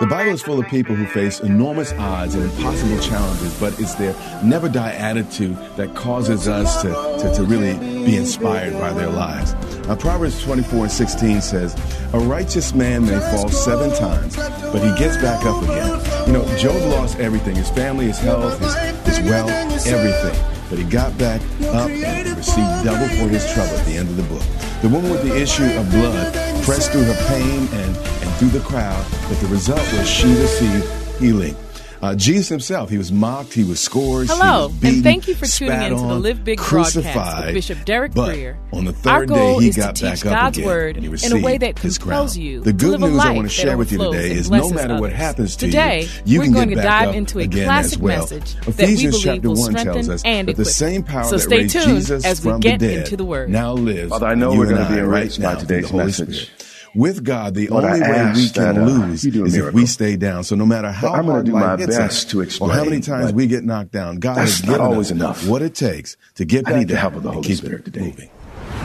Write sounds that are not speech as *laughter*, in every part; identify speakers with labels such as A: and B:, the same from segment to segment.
A: The Bible is full of people who face enormous odds and impossible challenges, but it's their never die attitude that causes us to, to, to really be inspired by their lives. Now, Proverbs 24 and 16 says, A righteous man may fall seven times, but he gets back up again. You know, Job lost everything his family, his health, his, his wealth, everything. But he got back up and received double for his trouble at the end of the book. The woman with the issue of blood pressed through her pain and, and through the crowd, but the result was she received healing. Uh, Jesus himself, he was mocked, he was scourged,
B: Hello,
A: he was beaten,
B: and thank you for tuning
A: spat
B: in to the
A: on,
B: Live Big broadcast
A: crucified,
B: with Bishop Derek
A: but
B: Grier.
A: On the
B: Our
A: third
B: goal
A: day, he
B: is to
A: got
B: teach
A: back up
B: God's
A: again,
B: word
A: and he
B: in a way that
A: his
B: compels
A: crown.
B: you
A: The good news I want to share with you today is no
B: blesses
A: matter what happens to
B: Today,
A: you, you
B: we're
A: can
B: going
A: get
B: to
A: back
B: dive
A: up
B: into a
A: again
B: classic
A: as well.
B: message that we
A: Ephesians
B: believe
A: chapter
B: will
A: 1 tells us
B: and
A: that the same power
B: So
A: that
B: stay
A: raised
B: tuned
A: Jesus
B: as we
A: from
B: get
A: the dead
B: into the word.
A: now lives
C: Father, I know
A: you
C: we're gonna be
A: I
C: enriched
A: right
C: by
A: now through
C: today's message.
A: With God, the only way we can
C: that, uh,
A: lose
C: you do a
A: is if we stay down. So no matter how
C: I'm
A: hard
C: do my best
A: us,
C: to
A: or how many times we get knocked down, God has given
C: always
A: us
C: enough.
A: what it takes to get
C: I need the help of the Holy Spirit
A: it
C: today.
A: moving.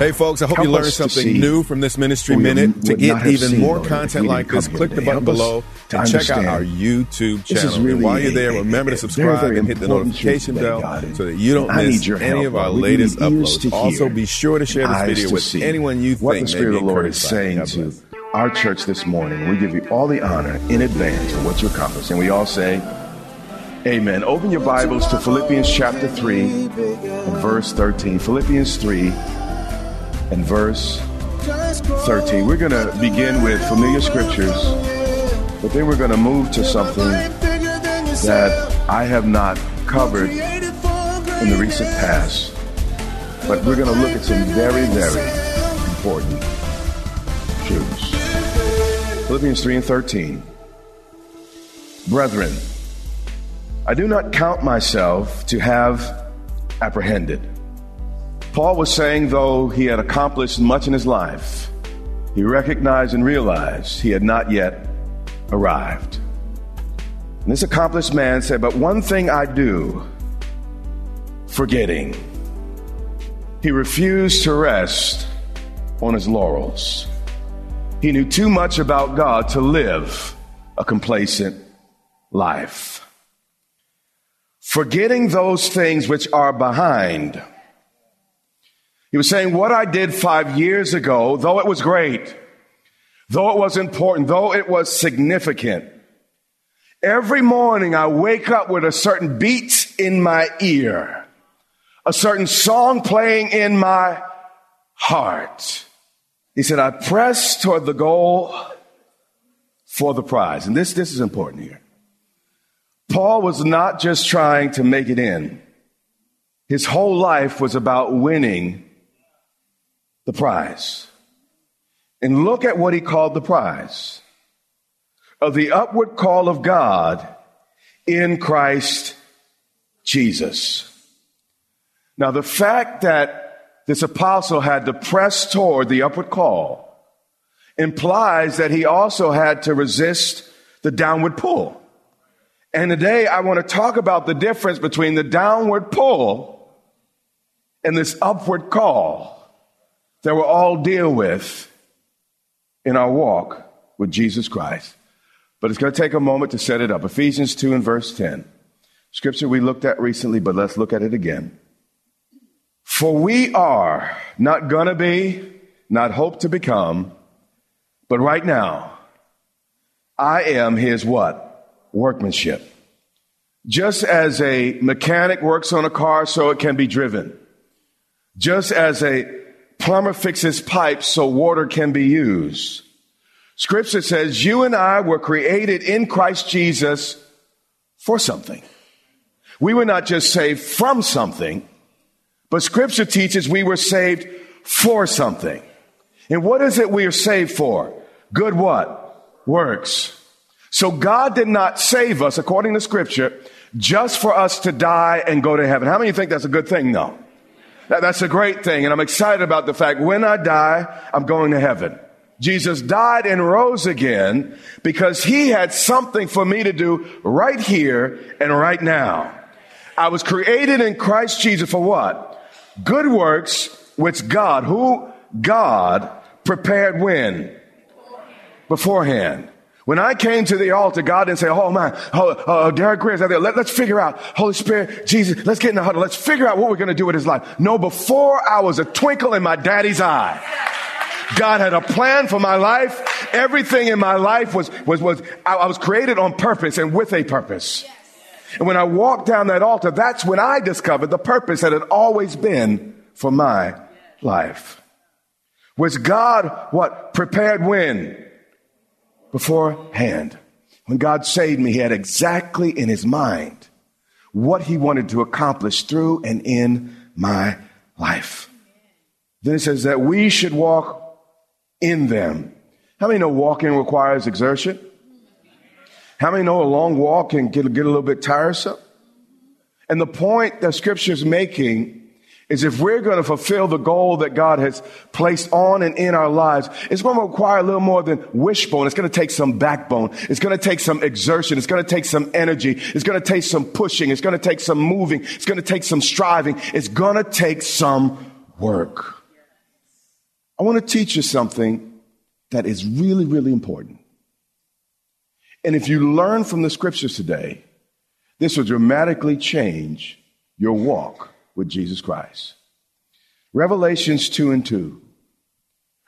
A: Hey folks, I hope
C: Help
A: you learned something new from this ministry minute. To get even more content like this, click the button below
C: to
A: and check out our YouTube channel. and while you're there,
C: a-
A: remember
C: a
A: to subscribe
C: very, very
A: and hit the notification bell so that you don't
C: I
A: miss any of our
C: We
A: latest uploads. Also, be sure to share this video with anyone you
C: what
A: think
C: the
A: may
C: Spirit
A: be
C: of the Lord is
A: encouraged by it.
C: saying to our church this morning. We give you all the honor in advance for what you accomplished. And we all say, Amen. Open your Bibles to Philippians chapter 3 and verse 13. Philippians 3 and verse 13. We're going to begin with familiar scriptures, but then we're going to move to something that I have not covered in the recent past. But we're going to look at some very, very important truths. Philippians 3 and 13. Brethren, I do not count myself to have apprehended. Paul was saying, though he had accomplished much in his life, he recognized and realized he had not yet arrived. And this accomplished man said, But one thing I do, forgetting. He refused to rest on his laurels. He knew too much about God to live a complacent life. Forgetting those things which are behind. He was saying, What I did five years ago, though it was great, though it was important, though it was significant, every morning I wake up with a certain beat in my ear, a certain song playing in my heart. He said, I press toward the goal for the prize. And this, this is important here. Paul was not just trying to make it in. His whole life was about winning the prize. And look at what he called the prize of the upward call of God in Christ Jesus. Now, the fact that this apostle had to press toward the upward call implies that he also had to resist the downward pull. And today I want to talk about the difference between the downward pull and this upward call that we'll all deal with in our walk with Jesus Christ. But it's going to take a moment to set it up. Ephesians 2 and verse 10. Scripture we looked at recently, but let's look at it again. For we are not going to be, not hope to become, but right now, I am his what? Workmanship. Just as a mechanic works on a car so it can be driven. Just as a plumber fixes pipes so water can be used. Scripture says you and I were created in Christ Jesus for something. We were not just saved from something, but scripture teaches we were saved for something. And what is it we are saved for? Good what? Works. So God did not save us, according to scripture, just for us to die and go to heaven. How many think that's a good thing? No. That, that's a great thing. And I'm excited about the fact when I die, I'm going to heaven. Jesus died and rose again because he had something for me to do right here and right now. I was created in Christ Jesus for what? Good works, which God, who God prepared when? Beforehand. When I came to the altar, God didn't say, oh man, oh, uh, Derek Grier's out there. Let, us figure out, Holy Spirit, Jesus, let's get in the huddle. Let's figure out what we're going to do with his life. No, before I was a twinkle in my daddy's eye. God had a plan for my life. Everything in my life was, was, was, I, I was created on purpose and with a purpose. And when I walked down that altar, that's when I discovered the purpose that had always been for my life. Was God what prepared when? Beforehand. When God saved me, He had exactly in His mind what He wanted to accomplish through and in my life. Then it says that we should walk in them. How many know walking requires exertion? How many know a long walk can get, get a little bit tiresome? And the point that scripture is making is if we're going to fulfill the goal that God has placed on and in our lives, it's going to require a little more than wishbone. It's going to take some backbone. It's going to take some exertion. It's going to take some energy. It's going to take some pushing. It's going to take some moving. It's going to take some striving. It's going to take some work. I want to teach you something that is really, really important. And if you learn from the scriptures today, this will dramatically change your walk with Jesus Christ. Revelations 2 and 2.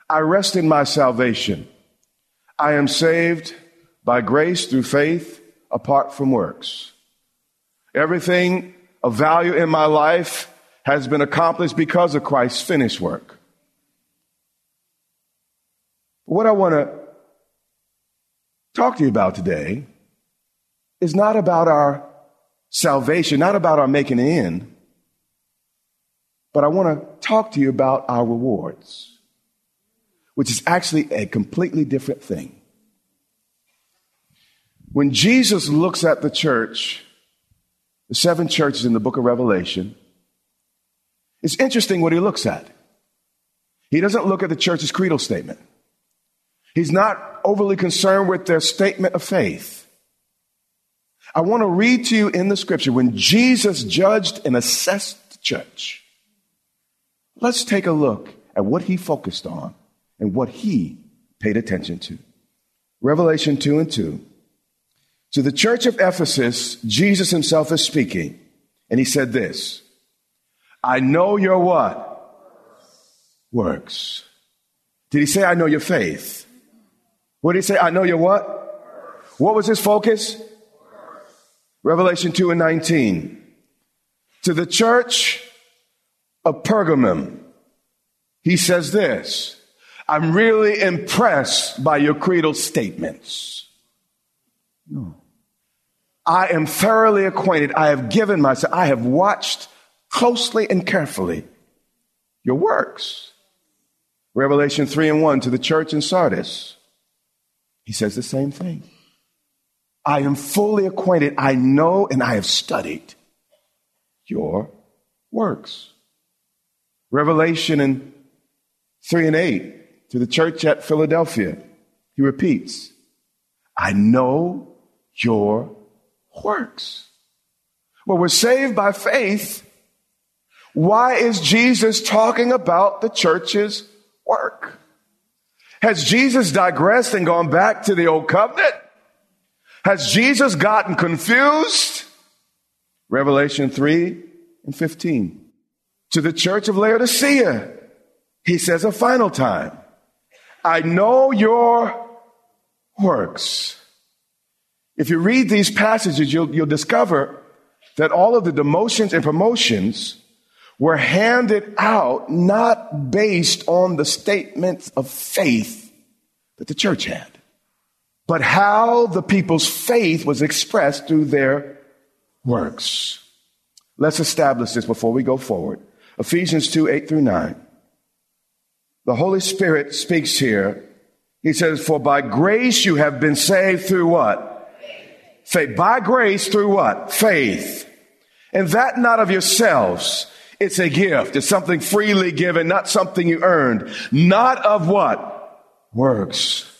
C: I rest in my salvation. I am saved by grace through faith apart from works. Everything of value in my life has been accomplished because of Christ's finished work. What I want to talk to you about today is not about our salvation, not about our making it in, but I want to talk to you about our rewards, which is actually a completely different thing. When Jesus looks at the church, the seven churches in the book of Revelation, it's interesting what he looks at. He doesn't look at the church's creedal statement. He's not overly concerned with their statement of faith. I want to read to you in the scripture when Jesus judged and assessed the church. Let's take a look at what he focused on and what he paid attention to. Revelation 2 and 2. To the church of Ephesus, Jesus himself is speaking, and he said this I know your what? Works. Did he say, I know your faith? What did he say? I know your what? What was his focus? Revelation 2 and 19. To the church of Pergamum, he says this I'm really impressed by your creedal statements. No. I am thoroughly acquainted. I have given myself, I have watched closely and carefully your works. Revelation 3 and 1 to the church in Sardis. He says the same thing. I am fully acquainted. I know and I have studied your works. Revelation in 3 and 8 to the church at Philadelphia, he repeats, I know your works. Well, we're saved by faith. Why is Jesus talking about the church's work? Has Jesus digressed and gone back to the old covenant? Has Jesus gotten confused? Revelation 3 and 15. To the church of Laodicea, he says a final time, I know your works. If you read these passages, you'll, you'll discover that all of the demotions and promotions were handed out not based on the statements of faith that the church had, but how the people's faith was expressed through their works. Let's establish this before we go forward. Ephesians 2 8 through 9. The Holy Spirit speaks here. He says, For by grace you have been saved through what? Faith. By grace through what? Faith. And that not of yourselves. It's a gift. It's something freely given, not something you earned. Not of what? Works.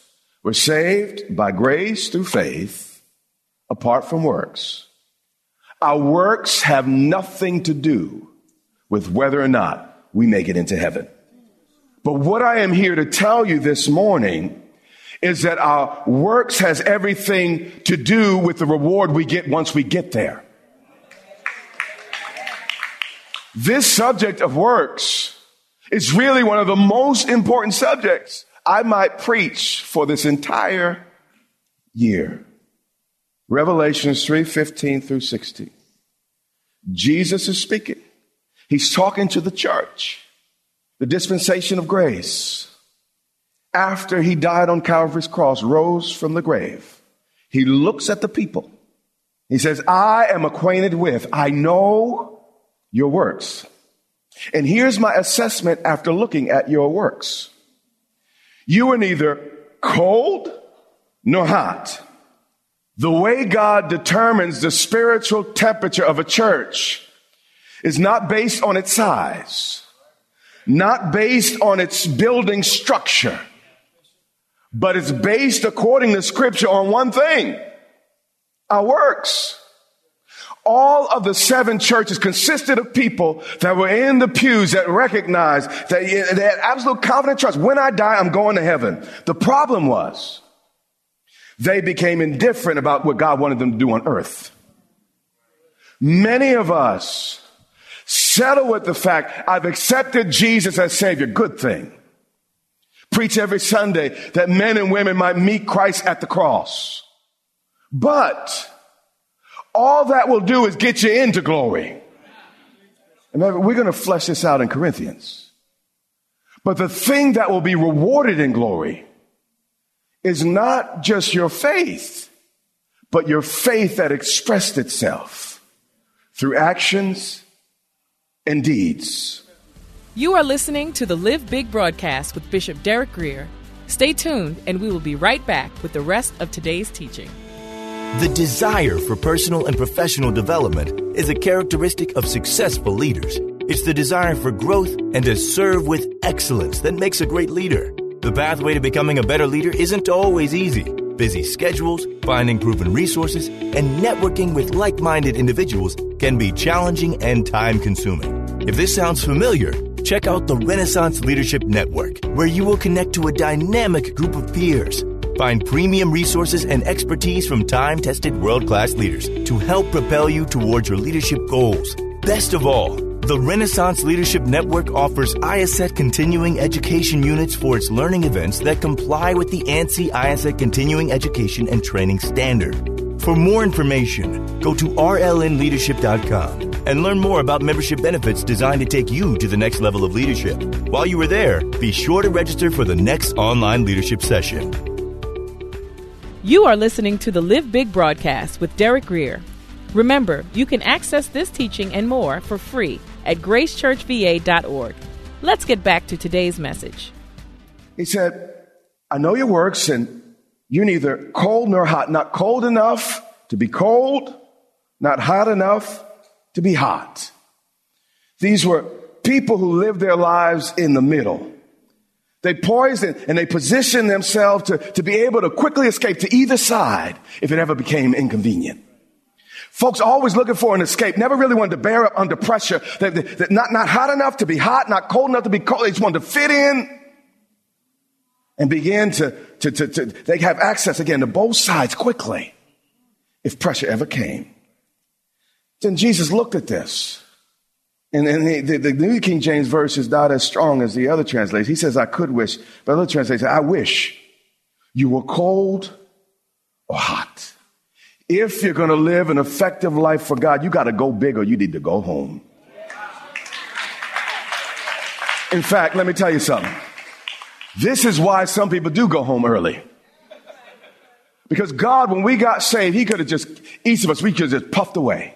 C: We're saved by grace through faith, apart from works. Our works have nothing to do with whether or not we make it into heaven. But what I am here to tell you this morning is that our works has everything to do with the reward we get once we get there. This subject of works is really one of the most important subjects I might preach for this entire year. Revelations 3 15 through 16. Jesus is speaking. He's talking to the church, the dispensation of grace. After he died on Calvary's cross, rose from the grave, he looks at the people. He says, I am acquainted with, I know your works. And here's my assessment after looking at your works. You are neither cold nor hot. The way God determines the spiritual temperature of a church is not based on its size, not based on its building structure, but it's based according to scripture on one thing, our works. All of the seven churches consisted of people that were in the pews that recognized that they had absolute confident trust. When I die, I'm going to heaven. The problem was they became indifferent about what God wanted them to do on earth. Many of us settle with the fact I've accepted Jesus as Savior. Good thing. Preach every Sunday that men and women might meet Christ at the cross. But all that will do is get you into glory. And we're going to flesh this out in Corinthians. But the thing that will be rewarded in glory is not just your faith, but your faith that expressed itself through actions and deeds.
B: You are listening to the Live Big broadcast with Bishop Derek Grier. Stay tuned, and we will be right back with the rest of today's teaching.
D: The desire for personal and professional development is a characteristic of successful leaders. It's the desire for growth and to serve with excellence that makes a great leader. The pathway to becoming a better leader isn't always easy. Busy schedules, finding proven resources, and networking with like minded individuals can be challenging and time consuming. If this sounds familiar, check out the Renaissance Leadership Network, where you will connect to a dynamic group of peers Find premium resources and expertise from time tested world class leaders to help propel you towards your leadership goals. Best of all, the Renaissance Leadership Network offers IACET continuing education units for its learning events that comply with the ANSI IACET continuing education and training standard. For more information, go to rlnleadership.com and learn more about membership benefits designed to take you to the next level of leadership. While you are there, be sure to register for the next online leadership session.
B: You are listening to the Live Big broadcast with Derek Grier. Remember, you can access this teaching and more for free at gracechurchva.org. Let's get back to today's message.
C: He said, I know your works, and you're neither cold nor hot. Not cold enough to be cold, not hot enough to be hot. These were people who lived their lives in the middle. They poison and they position themselves to, to be able to quickly escape to either side if it ever became inconvenient. Folks always looking for an escape, never really wanted to bear up under pressure. They, they, they, not, not hot enough to be hot, not cold enough to be cold. They just wanted to fit in and begin to, to, to, to they have access again to both sides quickly if pressure ever came. Then Jesus looked at this and, and the, the, the, New King James verse is not as strong as the other translations. He says, I could wish, but other translations, I wish you were cold or hot. If you're going to live an effective life for God, you got to go big or you need to go home. In fact, let me tell you something. This is why some people do go home early. Because God, when we got saved, He could have just, each of us, we could have just puffed away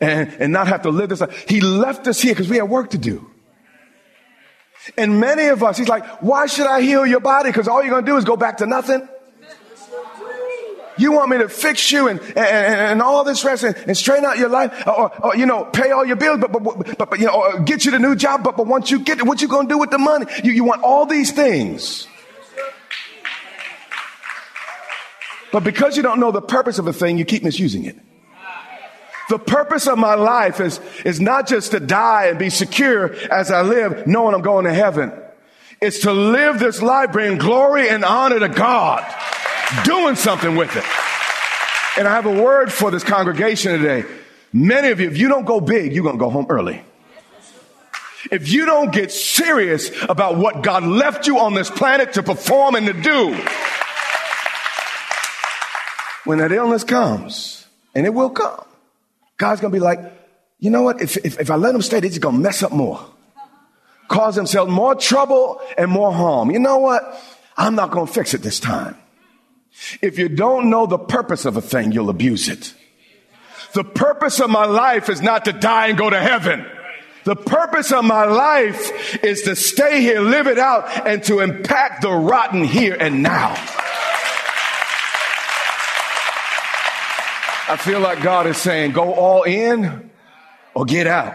C: and, and not have to live this life. He left us here because we had work to do. And many of us, he's like, why should I heal your body? Because all you're going to do is go back to nothing. You want me to fix you and, and, and all this rest and, and, straighten out your life or, or, you know, pay all your bills, but, but, but, but you know, get you the new job. But, but once you get it, what you going to do with the money? You, you want all these things. But because you don't know the purpose of a thing, you keep misusing it. The purpose of my life is, is not just to die and be secure as I live, knowing I'm going to heaven. It's to live this life bringing glory and honor to God, doing something with it. And I have a word for this congregation today. Many of you, if you don't go big, you're going to go home early. If you don't get serious about what God left you on this planet to perform and to do, when that illness comes, and it will come, God's going to be like, you know what? If, if, if I let them stay, they're just going to mess up more, cause themselves more trouble and more harm. You know what? I'm not going to fix it this time. If you don't know the purpose of a thing, you'll abuse it. The purpose of my life is not to die and go to heaven. The purpose of my life is to stay here, live it out, and to impact the rotten here and now. I feel like God is saying, go all in or get out.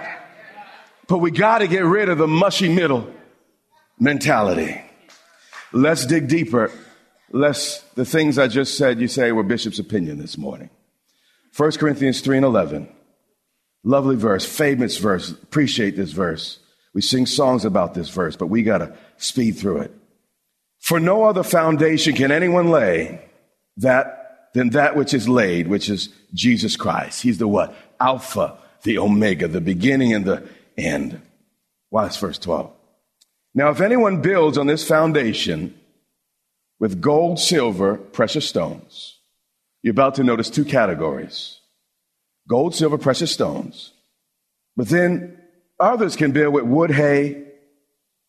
C: But we got to get rid of the mushy middle mentality. Let's dig deeper. Lest the things I just said you say were Bishop's opinion this morning. 1 Corinthians 3 and 11. Lovely verse, famous verse. Appreciate this verse. We sing songs about this verse, but we got to speed through it. For no other foundation can anyone lay that than that which is laid, which is Jesus Christ. He's the what? Alpha, the Omega, the beginning and the end. Watch verse 12. Now, if anyone builds on this foundation with gold, silver, precious stones, you're about to notice two categories gold, silver, precious stones. But then others can build with wood, hay,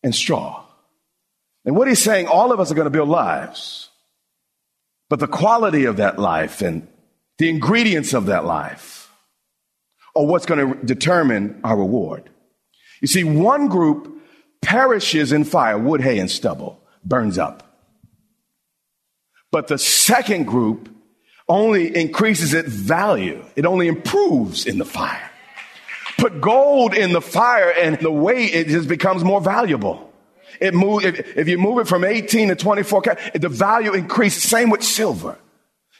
C: and straw. And what he's saying, all of us are going to build lives. But the quality of that life and the ingredients of that life are what's going to determine our reward. You see, one group perishes in fire, wood, hay, and stubble, burns up. But the second group only increases its value. It only improves in the fire. Put gold in the fire and the weight, it just becomes more valuable. It move, if, if you move it from 18 to 24, the value increases. Same with silver.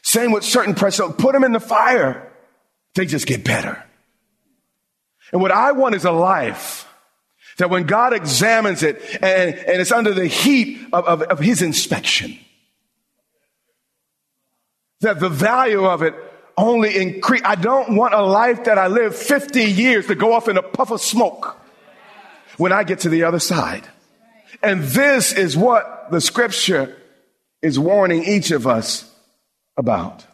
C: Same with certain precious. Put them in the fire. They just get better. And what I want is a life that when God examines it and, and it's under the heat of, of, of his inspection, that the value of it only increase. I don't want a life that I live 50 years to go off in a puff of smoke when I get to the other side. And this is what the scripture is warning each of us about.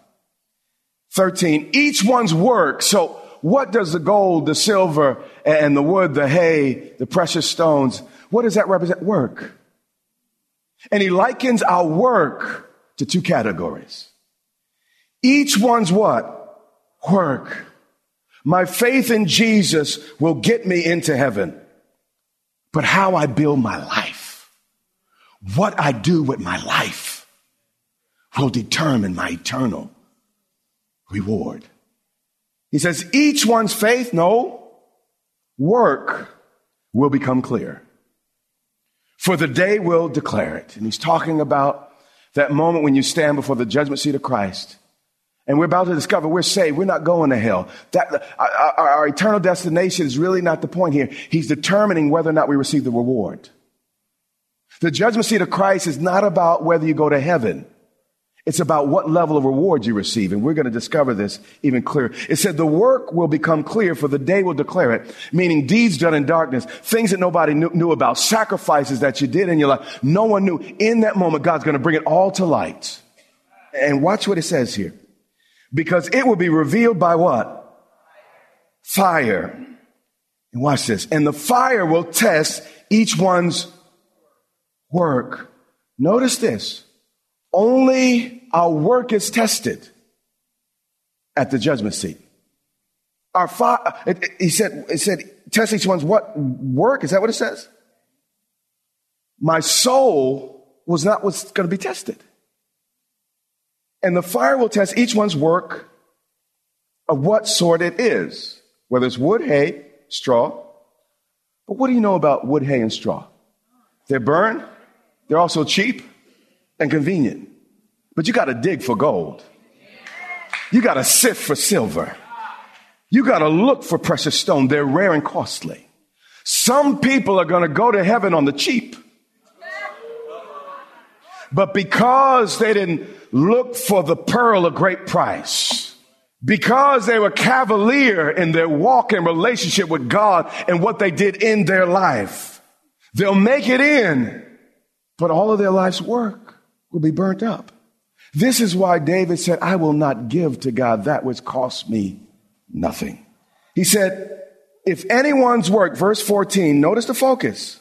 C: 13, each one's work. So what does the gold, the silver, and the wood, the hay, the precious stones, what does that represent? Work. And he likens our work to two categories. Each one's what? Work. My faith in Jesus will get me into heaven. But how I build my life, what I do with my life, will determine my eternal reward. He says, each one's faith, no, work will become clear. For the day will declare it. And he's talking about that moment when you stand before the judgment seat of Christ and we're about to discover we're saved. We're not going to hell. That, our, our, eternal destination is really not the point here. He's determining whether or not we receive the reward. The judgment seat of Christ is not about whether you go to heaven. It's about what level of reward you receive. And we're going to discover this even clearer. It said the work will become clear for the day will declare it, meaning deeds done in darkness, things that nobody knew, knew about, sacrifices that you did in your life. No one knew. In that moment, God's going to bring it all to light. And watch what it says here because it will be revealed by what? Fire. And watch this. And the fire will test each one's work. Notice this. Only our work is tested at the judgment seat. Our fire, he said, it said, test each one's what work? Is that what it says? My soul was not what's going to be tested. And the fire will test each one's work of what sort it is, whether it's wood, hay, straw. But what do you know about wood, hay, and straw? They burn, they're also cheap and convenient. But you got to dig for gold, you got to sift for silver, you got to look for precious stone. They're rare and costly. Some people are going to go to heaven on the cheap. But because they didn't look for the pearl of great price, because they were cavalier in their walk and relationship with God and what they did in their life, they'll make it in, but all of their life's work will be burnt up. This is why David said, I will not give to God that which costs me nothing. He said, if anyone's work, verse 14, notice the focus,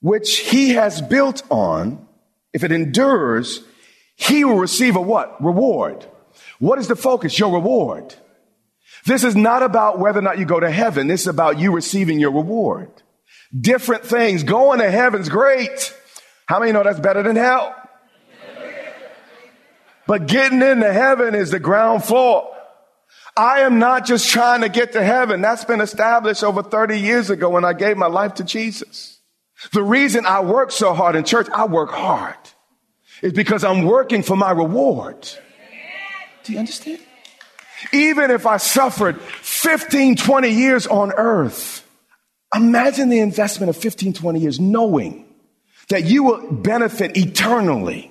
C: which he has built on, if it endures, he will receive a what? Reward. What is the focus? Your reward. This is not about whether or not you go to heaven. This is about you receiving your reward. Different things. Going to heaven's great. How many know that's better than hell? But getting into heaven is the ground floor. I am not just trying to get to heaven. That's been established over 30 years ago when I gave my life to Jesus. The reason I work so hard in church, I work hard, is because I'm working for my reward. Do you understand? Even if I suffered 15, 20 years on earth, imagine the investment of 15, 20 years knowing that you will benefit eternally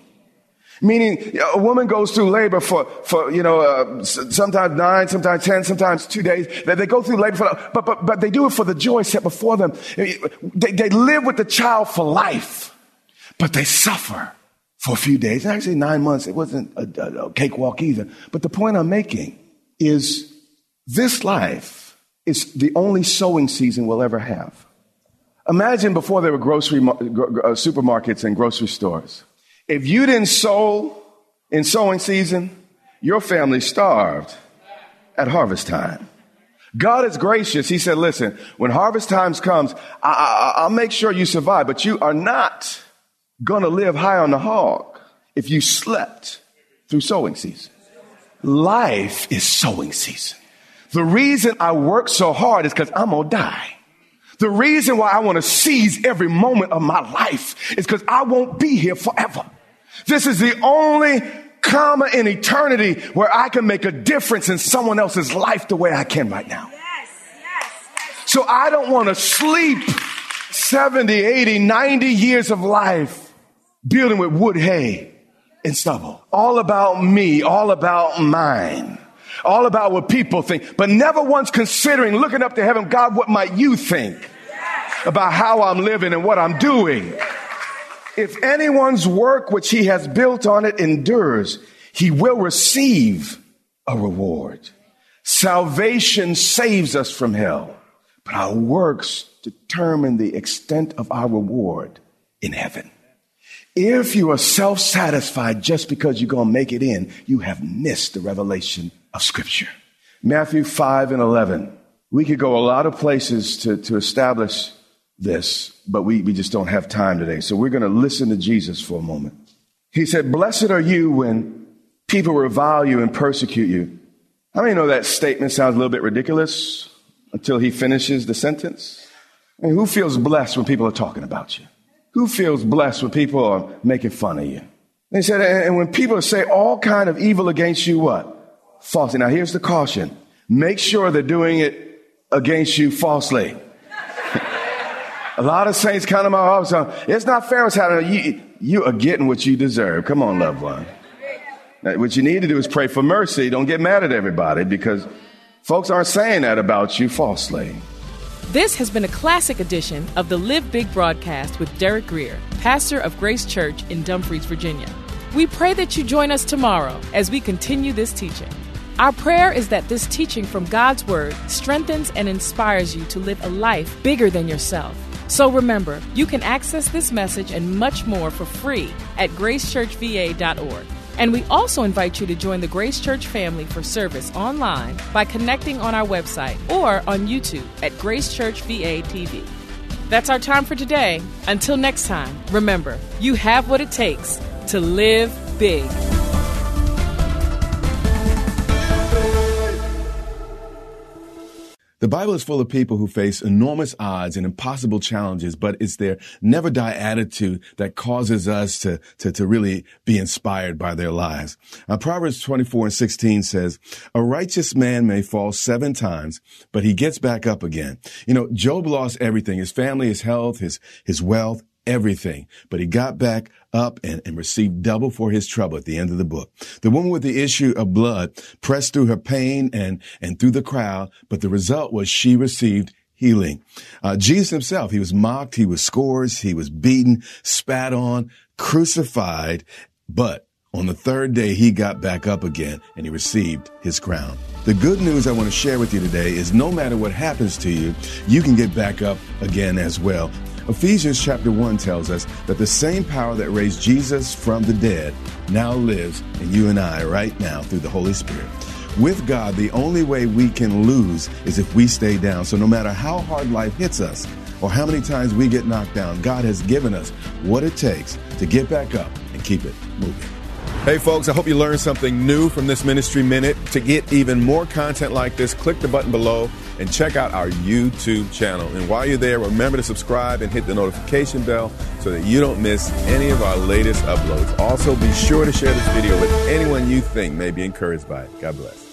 C: Meaning, a woman goes through labor for, for you know, uh, sometimes nine, sometimes ten, sometimes two days. They, they go through labor, for, but, but, but they do it for the joy set before them. They, they live with the child for life, but they suffer for a few days. Actually, nine months, it wasn't a, a, a cakewalk either. But the point I'm making is this life is the only sowing season we'll ever have. Imagine before there were grocery, uh, supermarkets and grocery stores. If you didn't sow in sowing season, your family starved at harvest time. God is gracious. He said, listen, when harvest times comes, I, will make sure you survive, but you are not going to live high on the hog if you slept through sowing season. Life is sowing season. The reason I work so hard is because I'm going to die. The reason why I want to seize every moment of my life is because I won't be here forever. This is the only comma in eternity where I can make a difference in someone else's life the way I can right now. So I don't want to sleep 70, 80, 90 years of life dealing with wood, hay, and stubble. All about me, all about mine, all about what people think, but never once considering looking up to heaven, God, what might you think about how I'm living and what I'm doing? If anyone's work which he has built on it endures, he will receive a reward. Salvation saves us from hell, but our works determine the extent of our reward in heaven. If you are self satisfied just because you're going to make it in, you have missed the revelation of Scripture. Matthew 5 and 11. We could go a lot of places to, to establish this, but we, we just don't have time today. So we're going to listen to Jesus for a moment. He said, Blessed are you when people revile you and persecute you. How many know that statement sounds a little bit ridiculous until he finishes the sentence? I mean, who feels blessed when people are talking about you? Who feels blessed when people are making fun of you? They said, and when people say all kind of evil against you, what? Falsely. Now here's the caution. Make sure they're doing it against you falsely. *laughs* A lot of saints come to my office. It's not fair what's happening. You, you are getting what you deserve. Come on, loved one. Now, what you need to do is pray for mercy. Don't get mad at everybody because folks aren't saying that about you falsely.
B: This has been a classic edition of the Live Big broadcast with Derek Grier, pastor of Grace Church in Dumfries, Virginia. We pray that you join us tomorrow as we continue this teaching. Our prayer is that this teaching from God's Word strengthens and inspires you to live a life bigger than yourself. So remember, you can access this message and much more for free at gracechurchva.org. And we also invite you to join the Grace Church family for service online by connecting on our website or on YouTube at Grace Church VA TV. That's our time for today. Until next time, remember, you have what it takes to live big.
A: The Bible is full of people who face enormous odds and impossible challenges, but it's their never die attitude that causes us to, to, to really be inspired by their lives. Now, Proverbs 24 and 16 says, a righteous man may fall seven times, but he gets back up again. You know, Job lost everything, his family, his health, his, his wealth,
C: everything. But he got back up and, and received double for his trouble at the end of the book. The woman with the issue of blood pressed through her pain and, and through the crowd, but the result was she received healing. Uh, Jesus himself, he was mocked, he was scourged, he was beaten, spat on, crucified, but on the third day, he got back up again and he received his crown. The good news I want to share with you today is no matter what happens to you, you can get back up again as well. Ephesians chapter 1 tells us that the same power that raised Jesus from the dead now lives in you and I right now through the Holy Spirit. With God, the only way we can lose is if we stay down. So no matter how hard life hits us or how many times we get knocked down, God has given us what it takes to get back up and keep it moving. Hey, folks, I hope you learned something new from this Ministry Minute. To get even more content like this, click the button below and check out our YouTube channel. And while you're there, remember to subscribe and hit the notification bell so that you don't miss any of our latest uploads. Also, be sure to share this video with anyone you think may be encouraged by it. God bless.